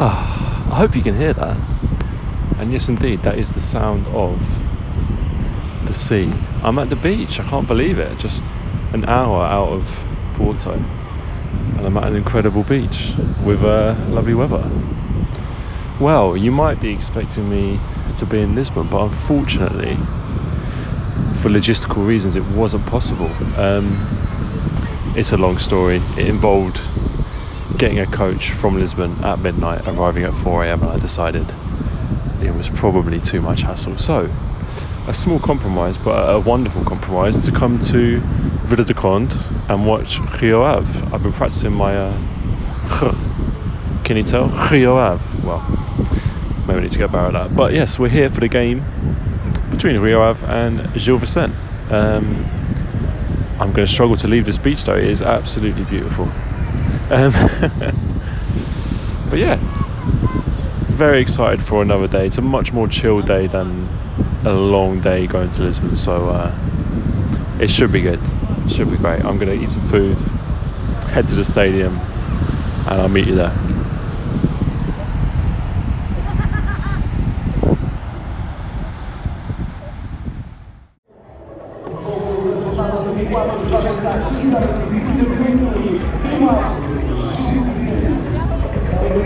Ah, I hope you can hear that. And yes, indeed, that is the sound of the sea. I'm at the beach. I can't believe it. Just an hour out of Porto, and I'm at an incredible beach with uh, lovely weather. Well, you might be expecting me to be in Lisbon, but unfortunately, for logistical reasons, it wasn't possible. Um, it's a long story. It involved getting a coach from Lisbon at midnight, arriving at 4 a.m., and I decided it was probably too much hassle. So, a small compromise, but a wonderful compromise, to come to Vila do Conde and watch Rio Ave. I've been practicing my. Uh, can you tell? Rio Ave. Well, maybe I need to get better at that. But yes, we're here for the game between Rio Ave and Gil Vicente. Um, I'm going to struggle to leave this beach though. It is absolutely beautiful. Um, but yeah, very excited for another day. It's a much more chill day than a long day going to Lisbon, so uh, it should be good. It should be great. I'm going to eat some food, head to the stadium, and I'll meet you there.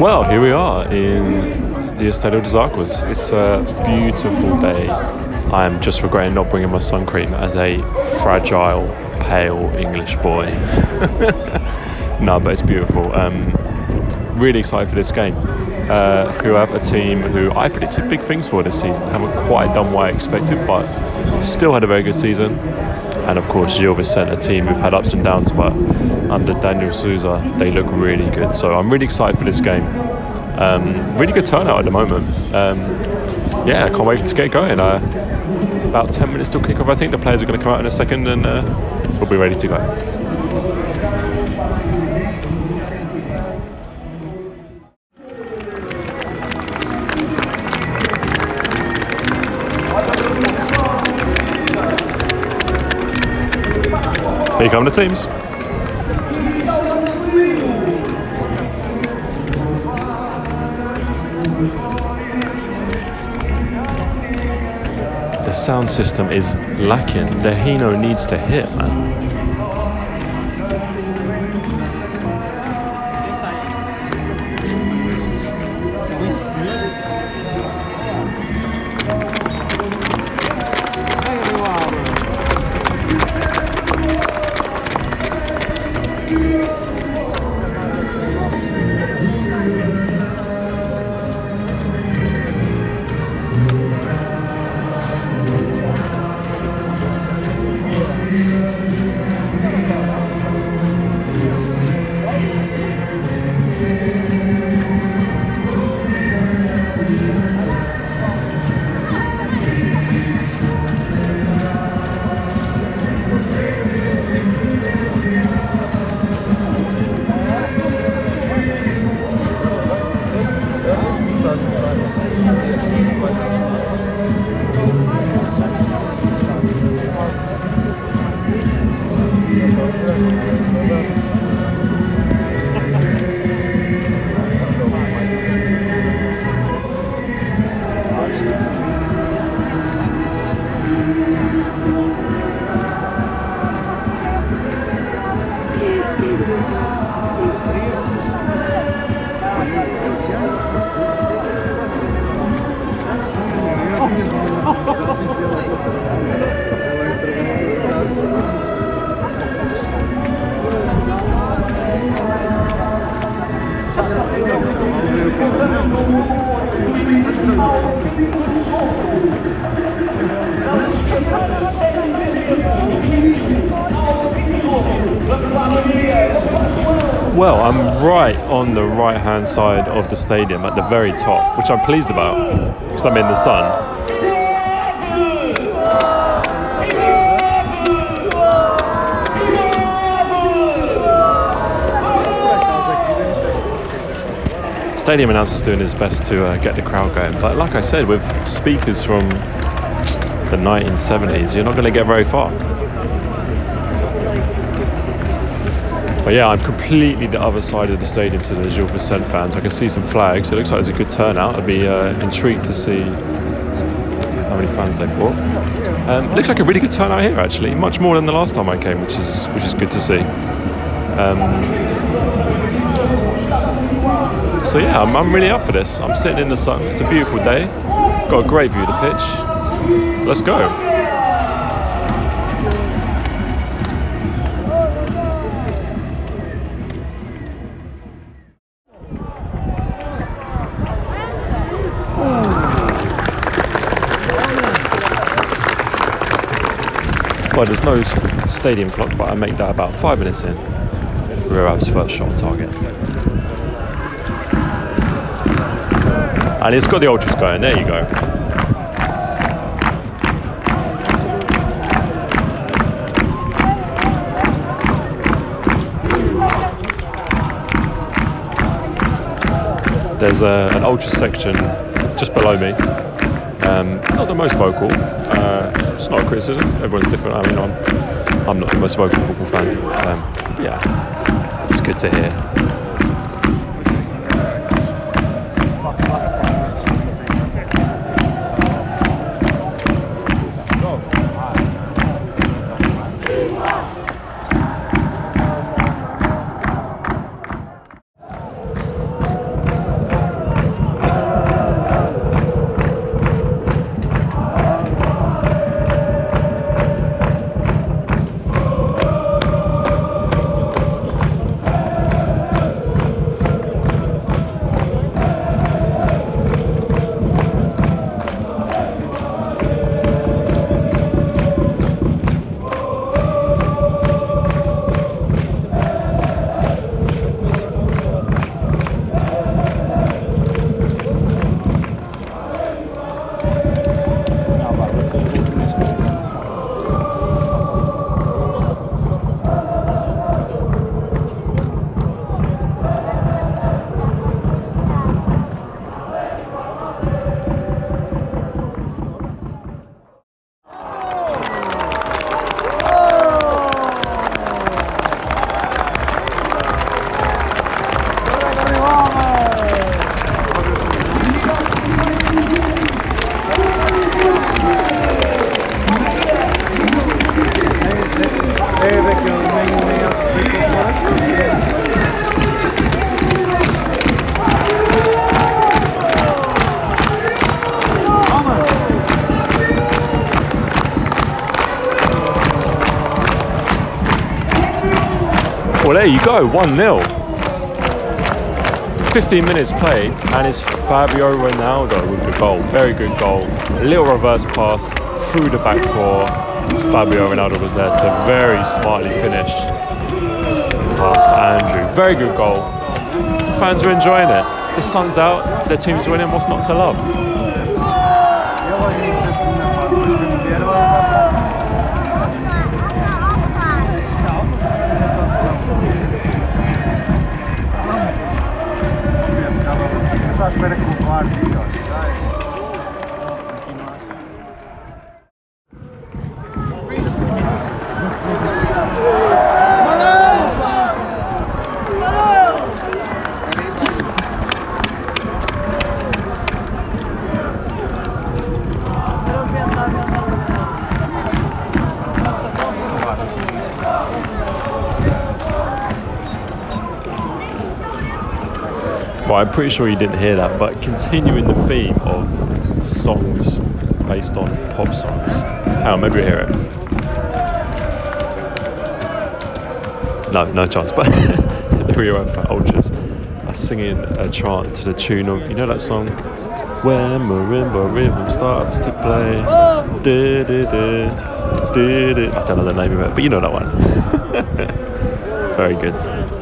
Well, here we are in the Estadio dos Arcos. It's a beautiful day. I am just regretting not bringing my sun cream as a fragile, pale English boy. no, but it's beautiful. Um, really excited for this game. Uh, who have a team who I predicted big things for this season. Haven't quite done what I expected, but still had a very good season and of course Gil Vicente, a team who've had ups and downs, but under Daniel Sousa, they look really good. So I'm really excited for this game. Um, really good turnout at the moment. Um, yeah, I can't wait to get going. Uh, about 10 minutes till kickoff. I think the players are going to come out in a second and uh, we'll be ready to go. Here come the teams. The sound system is lacking. The Hino needs to hit, man. Of the stadium at the very top, which I'm pleased about because I'm in the sun. Stadium announcer's doing his best to uh, get the crowd going, but like I said, with speakers from the 1970s, you're not going to get very far. But yeah, I'm completely the other side of the stadium to the Gil Vicente fans. I can see some flags. It looks like there's a good turnout. I'd be uh, intrigued to see how many fans they brought. Um, looks like a really good turnout here, actually. Much more than the last time I came, which is which is good to see. Um, so yeah, I'm, I'm really up for this. I'm sitting in the sun. It's a beautiful day. Got a great view of the pitch. Let's go. Well, there's no stadium clock, but I make that about five minutes in. Rio Ave's first shot on target. And it's got the ultras going. There you go. There's a, an ultra section just below me. Um, not the most vocal. Uh, it's not a criticism. Everyone's different. I mean, I'm, I'm not the most vocal football fan. Um, yeah, it's good to hear. Go, 1 0. 15 minutes played, and it's Fabio Ronaldo with the goal. Very good goal. A little reverse pass through the back four. Fabio Ronaldo was there to very smartly finish past Andrew. Very good goal. The fans are enjoying it. The sun's out, the team's winning. What's not to love? I'm pretty sure you didn't hear that, but continuing the theme of songs based on pop songs. On, maybe we hear it. No, no chance. But the Rio Alpha Ultras are singing a chant to the tune of, you know that song? When marimba rhythm starts to play. Du, du, du, du. I don't know the name of it, but you know that one. Very good.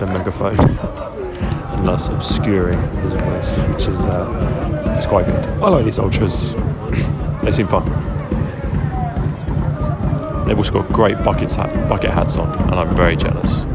Into the megaphone and thus obscuring his voice, which is uh, it's quite good. I like these ultras; they seem fun. They've also got great bucket, bucket hats on, and I'm very jealous.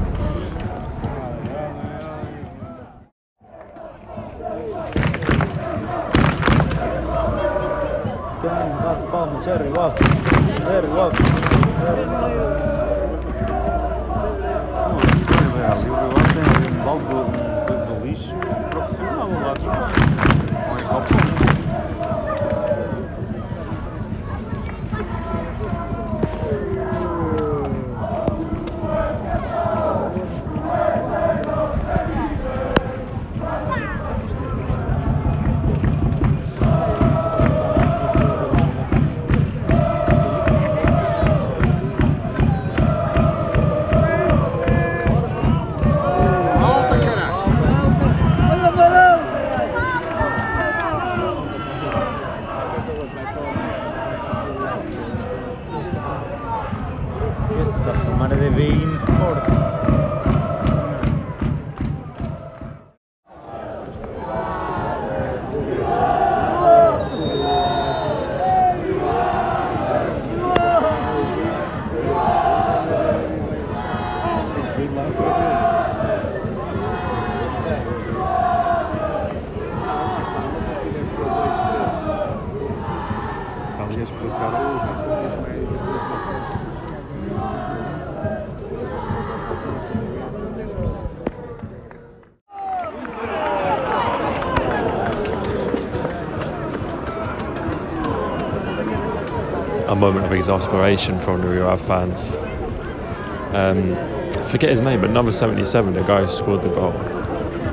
Exasperation from the Rio fans. Um, I forget his name, but number 77, the guy who scored the goal.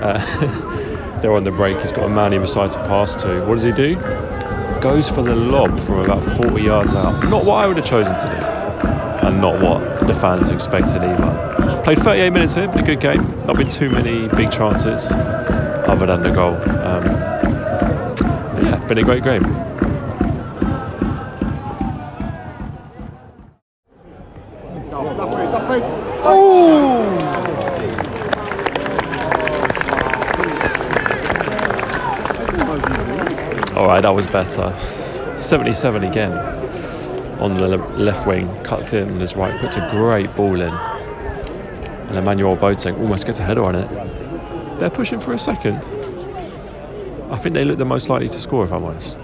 Uh, they're on the break. He's got a man either side to pass to. What does he do? Goes for the lob from about 40 yards out. Not what I would have chosen to do, and not what the fans expected either. Played 38 minutes here, been a good game. Not been too many big chances, other than the goal. Um, yeah, been a great game. Oh! All right, that was better. 77 again on the left wing, cuts in on his right, puts a great ball in. And Emmanuel Boateng almost gets a header on it. They're pushing for a second. I think they look the most likely to score, if I'm honest.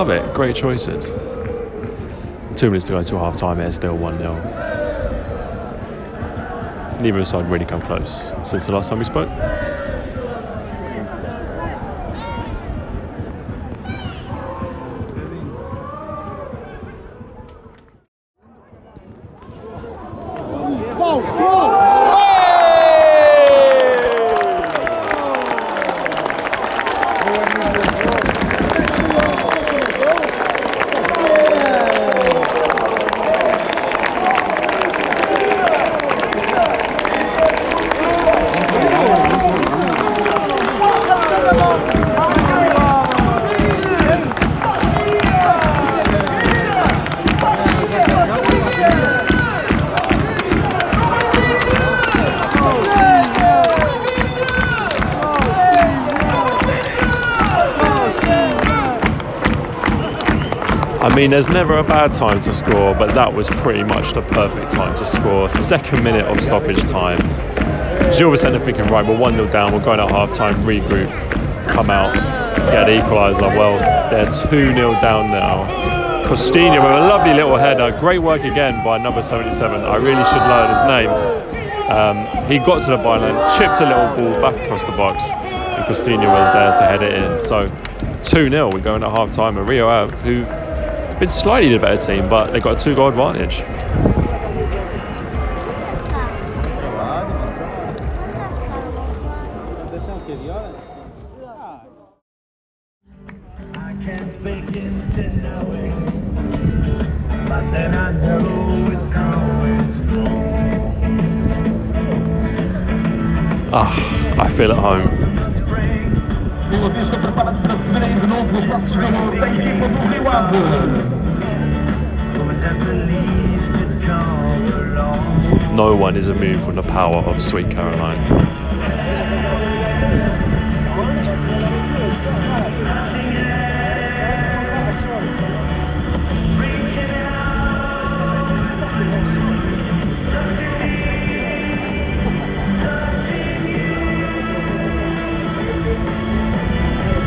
Love it. Great choices. Two minutes to go until half time. It's still 1 0. Neither side really come close since the last time we spoke. Mean, there's never a bad time to score, but that was pretty much the perfect time to score. Second minute of stoppage time. Gil was sitting thinking, right, we're 1 0 down, we're going at half time, regroup, come out, get the equaliser. Well, they're 2 0 down now. Costinha with a lovely little header. Great work again by number 77. I really should learn his name. Um, he got to the byline, chipped a little ball back across the box, and Costinha was there to head it in. So 2 0, we're going at half time. And Rio Ave, who've been slightly the better team, but they got a two goal advantage. One is immune from the power of Sweet Caroline.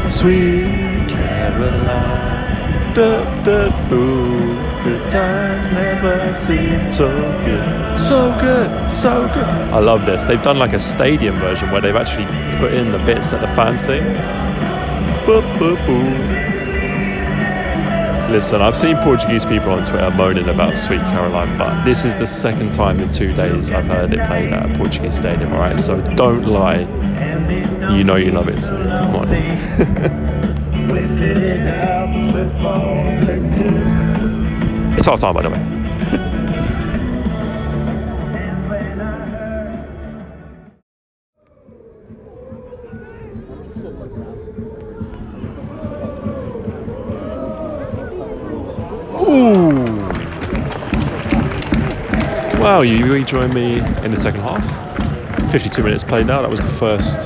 Sweet Caroline, da, da, boo. Good times never seem so good. So good, so good. I love this. They've done like a stadium version where they've actually put in the bits that the fans sing. Boo, boo, boo. Listen, I've seen Portuguese people on Twitter moaning about Sweet Caroline, but this is the second time in two days I've heard it played at a Portuguese stadium, alright? So don't lie. You know you love it. So come on. It's all time, by the way. Well, you rejoin me in the second half. 52 minutes played now. That was the first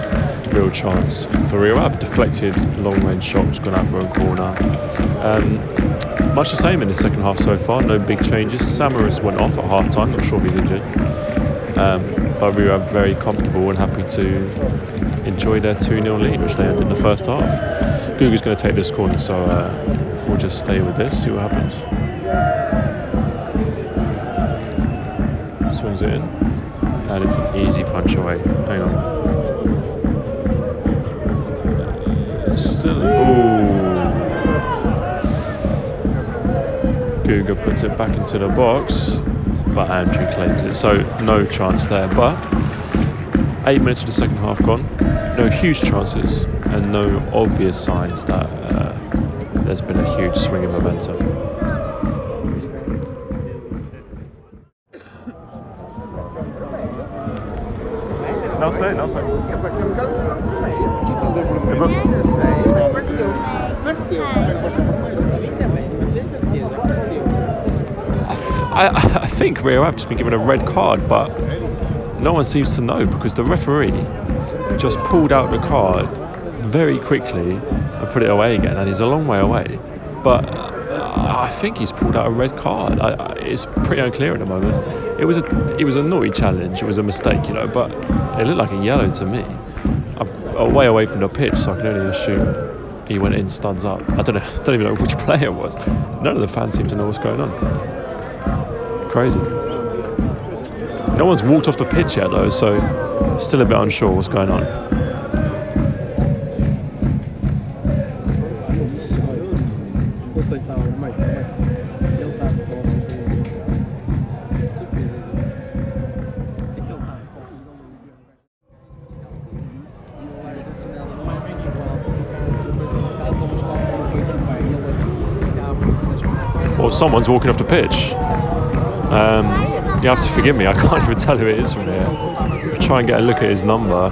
real chance for Rio Ave. Deflected long range shot, was gone out for a corner. Um, much the same in the second half so far. No big changes. Samaris went off at half time. Not sure if he's injured. Um, but Rio Ave very comfortable and happy to enjoy their 2 0 lead, which they had in the first half. Guga's going to take this corner, so uh, we'll just stay with this, see what happens. Swings it in, and it's an easy punch away. Hang on. Still, ooh. Guga puts it back into the box, but Andrew claims it. So no chance there. But eight minutes of the second half gone. No huge chances and no obvious signs that uh, there's been a huge swing in momentum. Não sei, não sei. I, I, I think Rio Ave just been given a red card, but no one seems to know because the referee just pulled out the card very quickly and put it away again, and he's a long way away. But uh, I think he's pulled out a red card. I, I, it's pretty unclear at the moment. It was a it was a naughty challenge. It was a mistake, you know, but it looked like a yellow to me. I'm way away from the pitch, so I can only assume he went in studs up. I don't know. don't even know which player it was. None of the fans seem to know what's going on. Crazy. No one's walked off the pitch yet though, so still a bit unsure what's going on. Or someone's walking off the pitch. Um, you have to forgive me, I can't even tell who it is from here. I'll try and get a look at his number.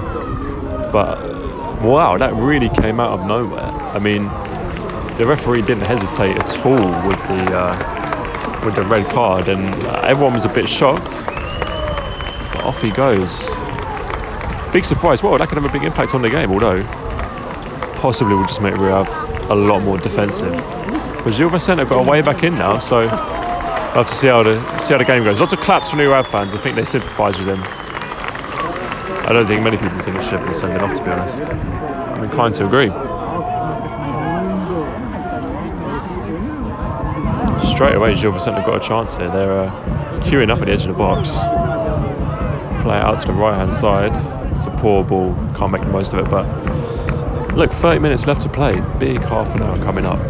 But wow, that really came out of nowhere. I mean, the referee didn't hesitate at all with the uh, with the red card, and everyone was a bit shocked. But off he goes. Big surprise. Well, that could have a big impact on the game, although possibly will just make Rio a lot more defensive. But Gil Vicente got way back in now, so we'll to see how the see how the game goes. Lots of claps from the fans. I think they sympathise with him. I don't think many people think it should be sending off, to be honest. I'm inclined to agree. Straight away, Gil Vicente got a chance here. They're uh, queuing up at the edge of the box. play out to the right hand side. It's a poor ball, can't make the most of it. But look, 30 minutes left to play. Big half an hour coming up.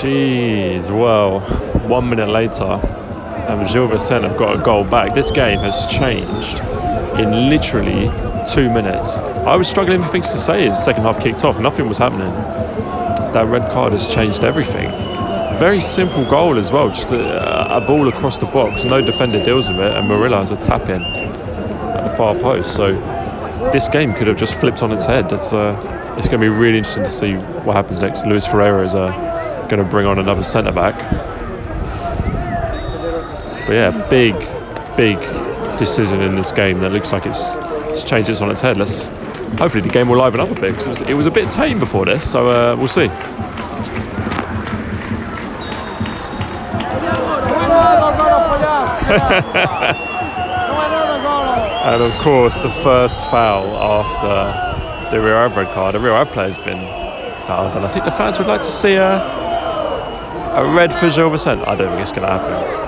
Jeez, well, one minute later, and Gil Vicente have got a goal back. This game has changed in literally two minutes. I was struggling for things to say as the second half kicked off. Nothing was happening. That red card has changed everything. Very simple goal as well, just a, a ball across the box. No defender deals with it, and Murilo has a tap in at the far post. So this game could have just flipped on its head. It's uh, it's going to be really interesting to see what happens next. Luis Freire is uh, going to bring on another centre back. But yeah, big, big decision in this game that looks like it's, it's changed it on its head. Let's hopefully the game will liven up a bit because it was, it was a bit tame before this, so uh, we'll see. And of course, the first foul after the Ave red card. The Rio Ave player's been fouled, and I think the fans would like to see a, a red Gil Vicente. I don't think it's going to happen.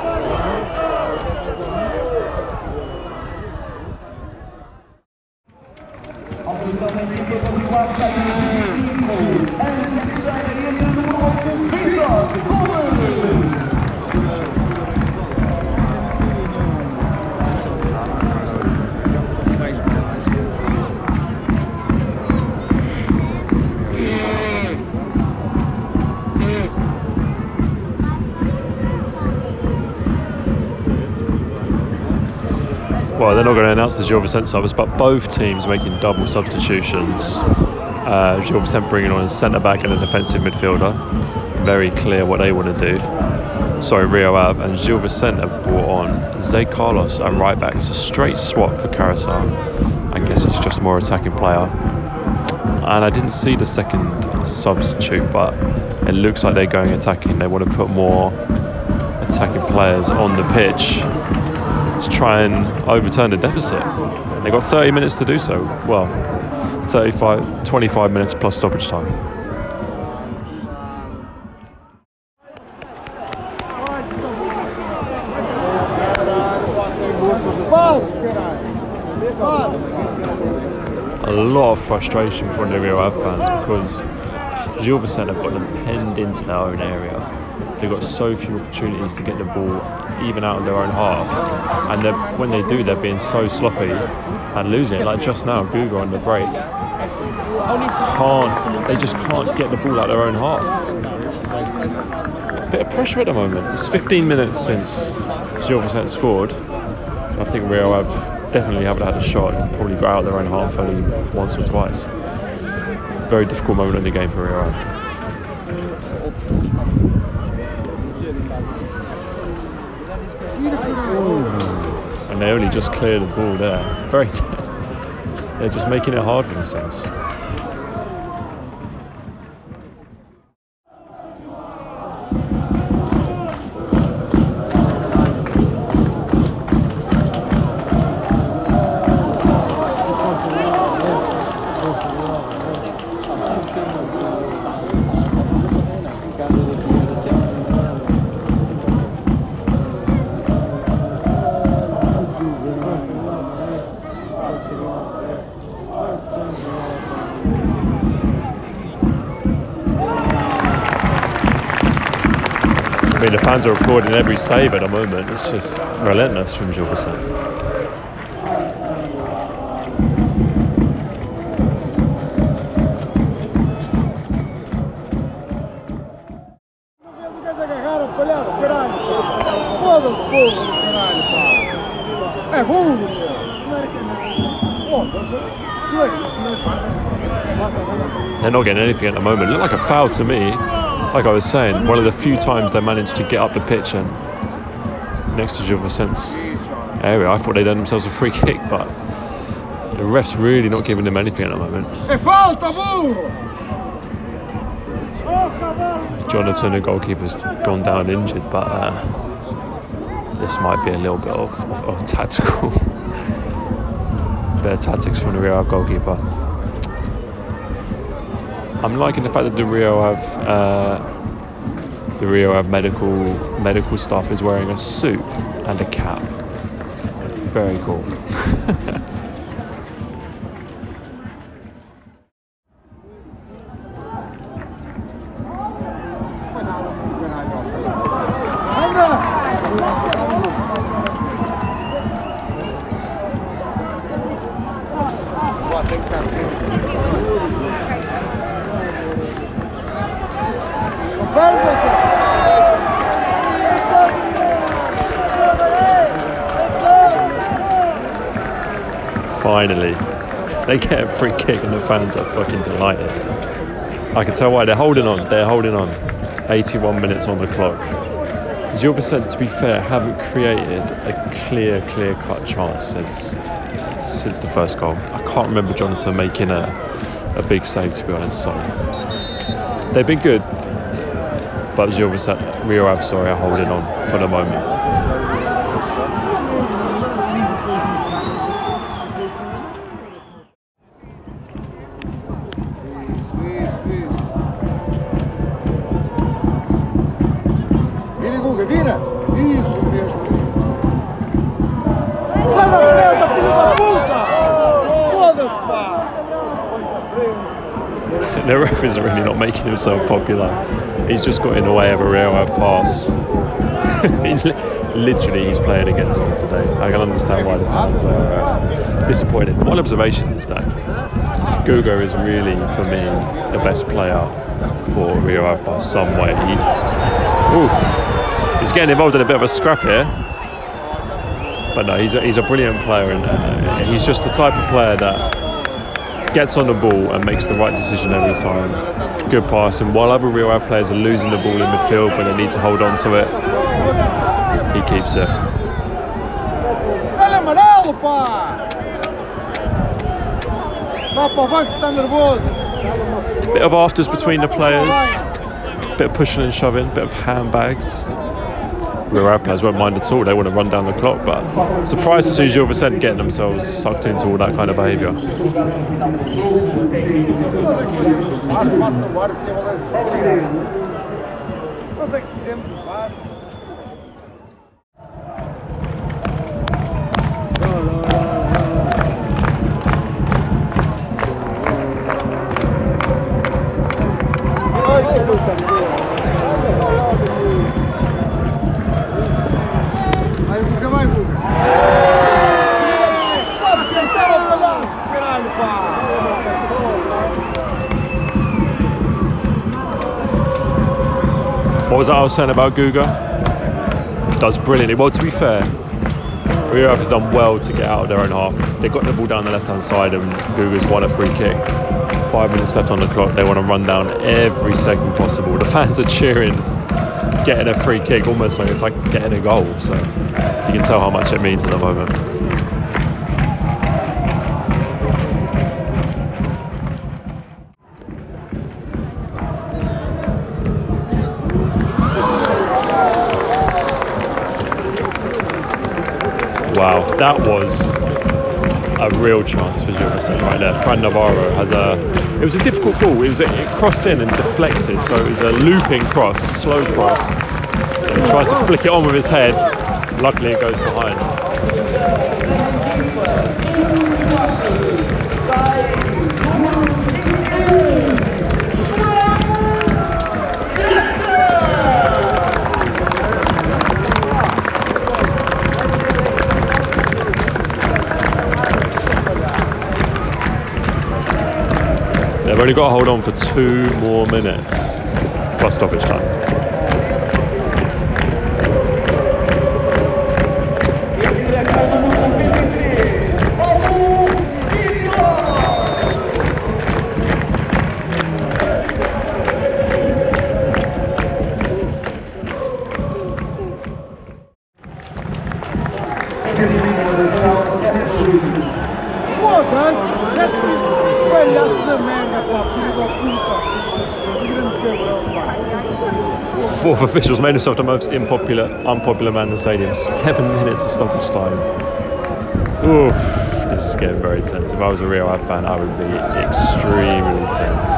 They're not going to announce the Gil Vicente subs, but both teams making double substitutions. Uh, Gil Vicente bringing on a centre back and a defensive midfielder. Very clear what they want to do. Sorry, Rio Ave and Gil Vicente have brought on Zé Carlos at right back. It's a straight swap for Carousel. I guess he's just more attacking player. And I didn't see the second substitute, but it looks like they're going attacking. They want to put more attacking players on the pitch to try and overturn the deficit. They got 30 minutes to do so. Well, 35, 25 minutes plus stoppage time. A lot of frustration from the Rio Ave fans because Gil Vicente have got them penned into their own area. They've got so few opportunities to get the ball even out of their own half, and when they do, they're being so sloppy and losing it. Like just now, Guga on the break can't. They just can't get the ball out of their own half. Bit of pressure at the moment. It's 15 minutes since Gil Vicente scored. I think Rio have definitely haven't had a shot and probably got out of their own half only once or twice. Very difficult moment in the game for Rio. And they only just clear the ball there. Very. They're just making it hard for themselves. Recording every save at the moment. It's just relentless from Gil Vicente. Foda-se, eh? porra, do caralho, pá. É burro, meu. Claro, isso mesmo. They're not getting anything at the moment. It looked like a foul to me. Like I was saying, one of the few times they managed to get up the pitch and next to Gil Vicente's area. I thought they'd done themselves a free kick, but the ref's really not giving them anything at the moment. É falta, burro! Jhonatan, the goalkeeper's gone down injured, but uh, this might be a little bit of, of, of tactical. Better tactics from the Rio goalkeeper. I'm liking the fact that the Rio have uh, the Rio Ave medical medical staff is wearing a suit and a cap. Very cool. Finally, they get a free kick and the fans are fucking delighted. I can tell why they're holding on. They're holding on. 81 minutes on the clock. Gil Vicente, to be fair, haven't created a clear, clear-cut chance since since the first goal. I can't remember Jhonatan making a a big save to be honest. So they've been good, but Gil Vicente, Rio Ave, sorry, are holding on for the moment. Making himself popular. He's just got in the way of a Rio pass. literally he's playing against them today. I can understand why the fans are uh, disappointed. One observation is that Guga is really, for me, the best player for Rio by some way. He, oof, he's getting involved in a bit of a scrap here. But no, he's a, he's a brilliant player, and uh, he's just the type of player that gets on the ball and makes the right decision every time. Good pass, and while other Rio Ave players are losing the ball in midfield but they need to hold on to it, he keeps it. Bit of afters between the players, bit of pushing and shoving, bit of handbags. Players won't mind at all, they want to run down the clock, but surprised to see Gil Vicente getting themselves sucked into all that kind of behaviour. What was that I was saying about Guga? Does brilliantly. Well, to be fair, we have done well to get out of their own half. They got the ball down the left hand side and Guga's won a free kick. Five minutes left on the clock. They want to run down every second possible. The fans are cheering, getting a free kick almost like it's like getting a goal. So you can tell how much it means at the moment. That was a real chance for Gil right there. Fran Navarro has a. It was a difficult ball. It was a, it crossed in and deflected, so it was a looping cross, slow cross. He tries to flick it on with his head. Luckily, it goes behind. They've only got to hold on for two more minutes plus stoppage time. officials made himself the most unpopular, unpopular man in the stadium. Seven minutes of stoppage time. Oof, this is getting very tense. If I was a Rio Ave fan, I would be extremely tense.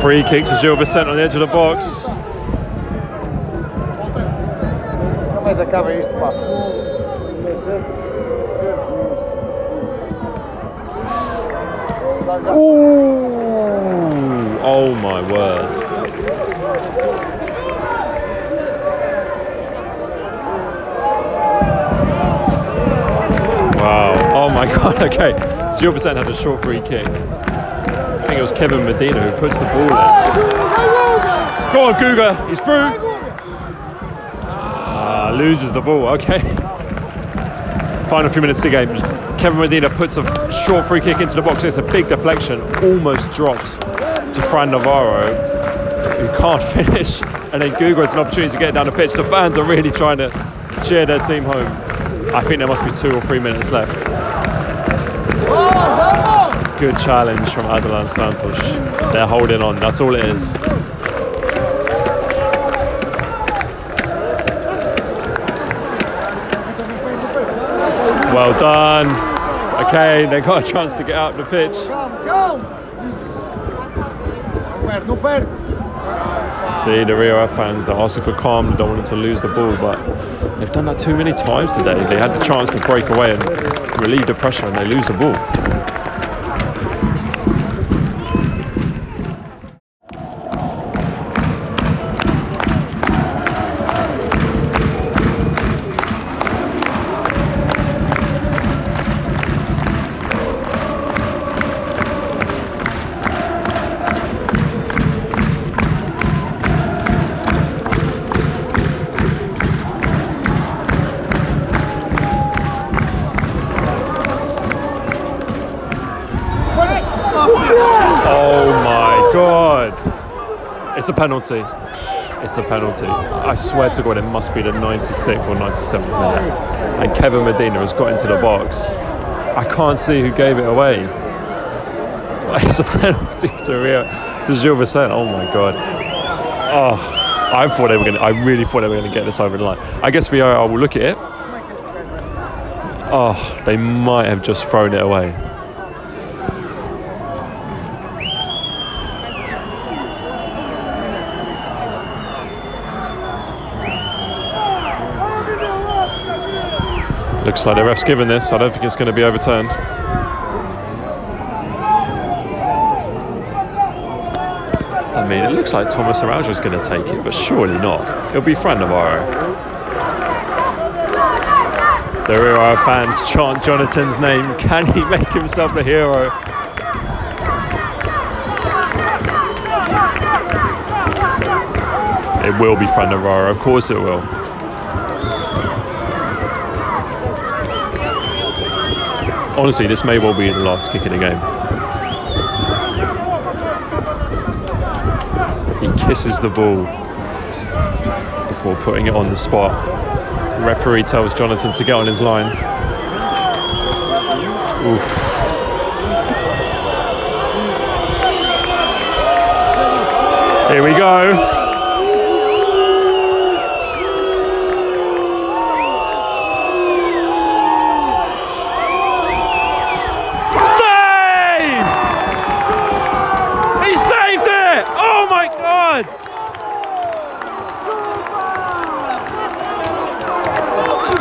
Free kick to Gil Vicente on the edge of the box. Ooh, oh my word. Wow. Oh my god, okay. Gil Vicente had a short free kick. I think it was Kevin Medina who puts the ball in. Go on, Guga. He's through. Ah, loses the ball. Okay. Final few minutes of the game. Kevin Medina puts a short free kick into the box. It's a big deflection. Almost drops to Fran Navarro, who can't finish. And then Guga has an opportunity to get down the pitch. The fans are really trying to cheer their team home. I think there must be two or three minutes left. Good challenge from Aderllan Santos. They're holding on. That's all it is. Well done. Okay, they got a chance to get out the pitch. Calma, calma. Não perde. See the Rio Ave fans, they're asking for calm, they don't want them to lose the ball, but they've done that too many times today. They had the chance to break away and relieve the pressure and they lose the ball. Penalty. It's a penalty. I swear to God, it must be the 96th or 97th minute. And Kevin Medina has got into the box. I can't see who gave it away. But it's a penalty to Rio, to Gil Vicente. Oh my god. Oh, I thought they were going. I really thought they were going to get this over the line. I guess VAR will look at it. Oh, they might have just thrown it away. Looks like the ref's given this. I don't think it's going to be overturned. I mean, it looks like Thomas Araujo's going to take it, but surely not. It'll be Fran Navarro. The Ave fans chant Jhonatan's name. Can he make himself a hero? It will be Fran Navarro, of course it will. Honestly, this may well be the last kick of the game. He kisses the ball before putting it on the spot. The referee tells Jhonatan to get on his line. Oof. Here we go.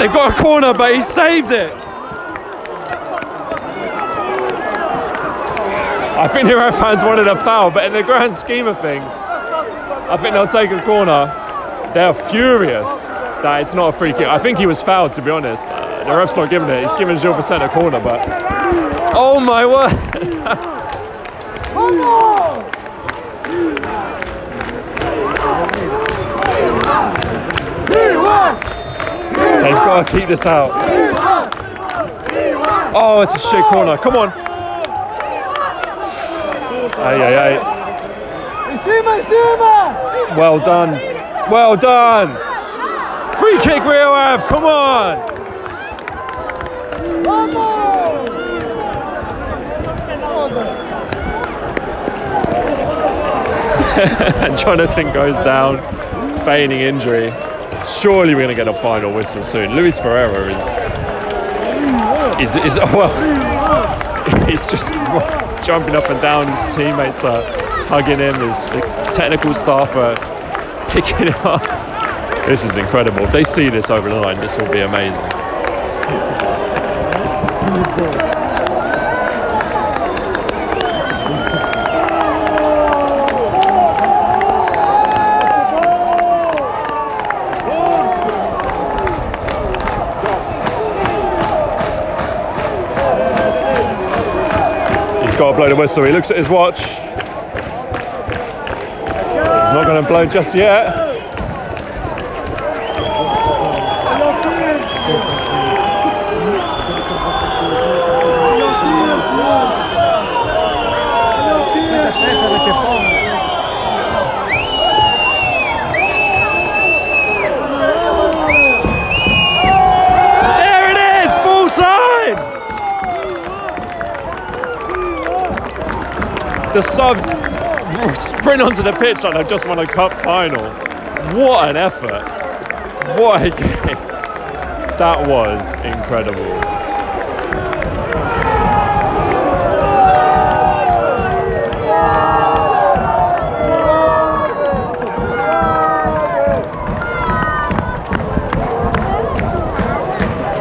They've got a corner, but he saved it. I think the Rio fans wanted a foul, but in the grand scheme of things, I think they'll take a corner. They're furious that it's not a free kick. I think he was fouled, to be honest. Uh, the ref's not giving it. He's giving Gil Vicente a corner, but oh my word! They've got to keep this out. Oh, it's a shit corner. Come on. Ay, ay, ay. Em cima! Well done. Well done. Free kick, Rio Ave. Come on. and Jhonatan goes down, feigning injury. Surely we're going to get a final whistle soon. Luis Freire is is is well. He's just jumping up and down. His teammates are hugging him. His technical staff are picking it up. This is incredible. If they see this over the line, this will be amazing. Blow the whistle. He looks at his watch. He's not going to blow just yet. The subs sprint onto the pitch like they've just won a cup final. What an effort! What a game! That was incredible.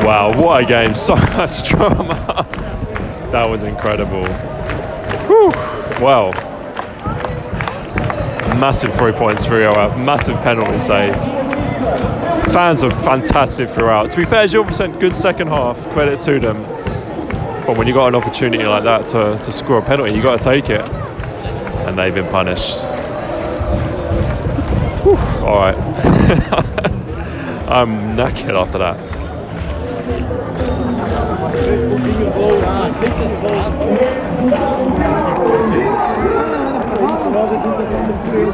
Wow, what a game! So much drama. That was incredible. Well, massive three points for massive penalty save. Fans are fantastic throughout. To be fair, 0% good second half, credit to them. But when you got an opportunity like that to, to score a penalty, you got to take it. And they've been punished. Whew. All right. I'm knackered after that. Oh, this is in the, on the street.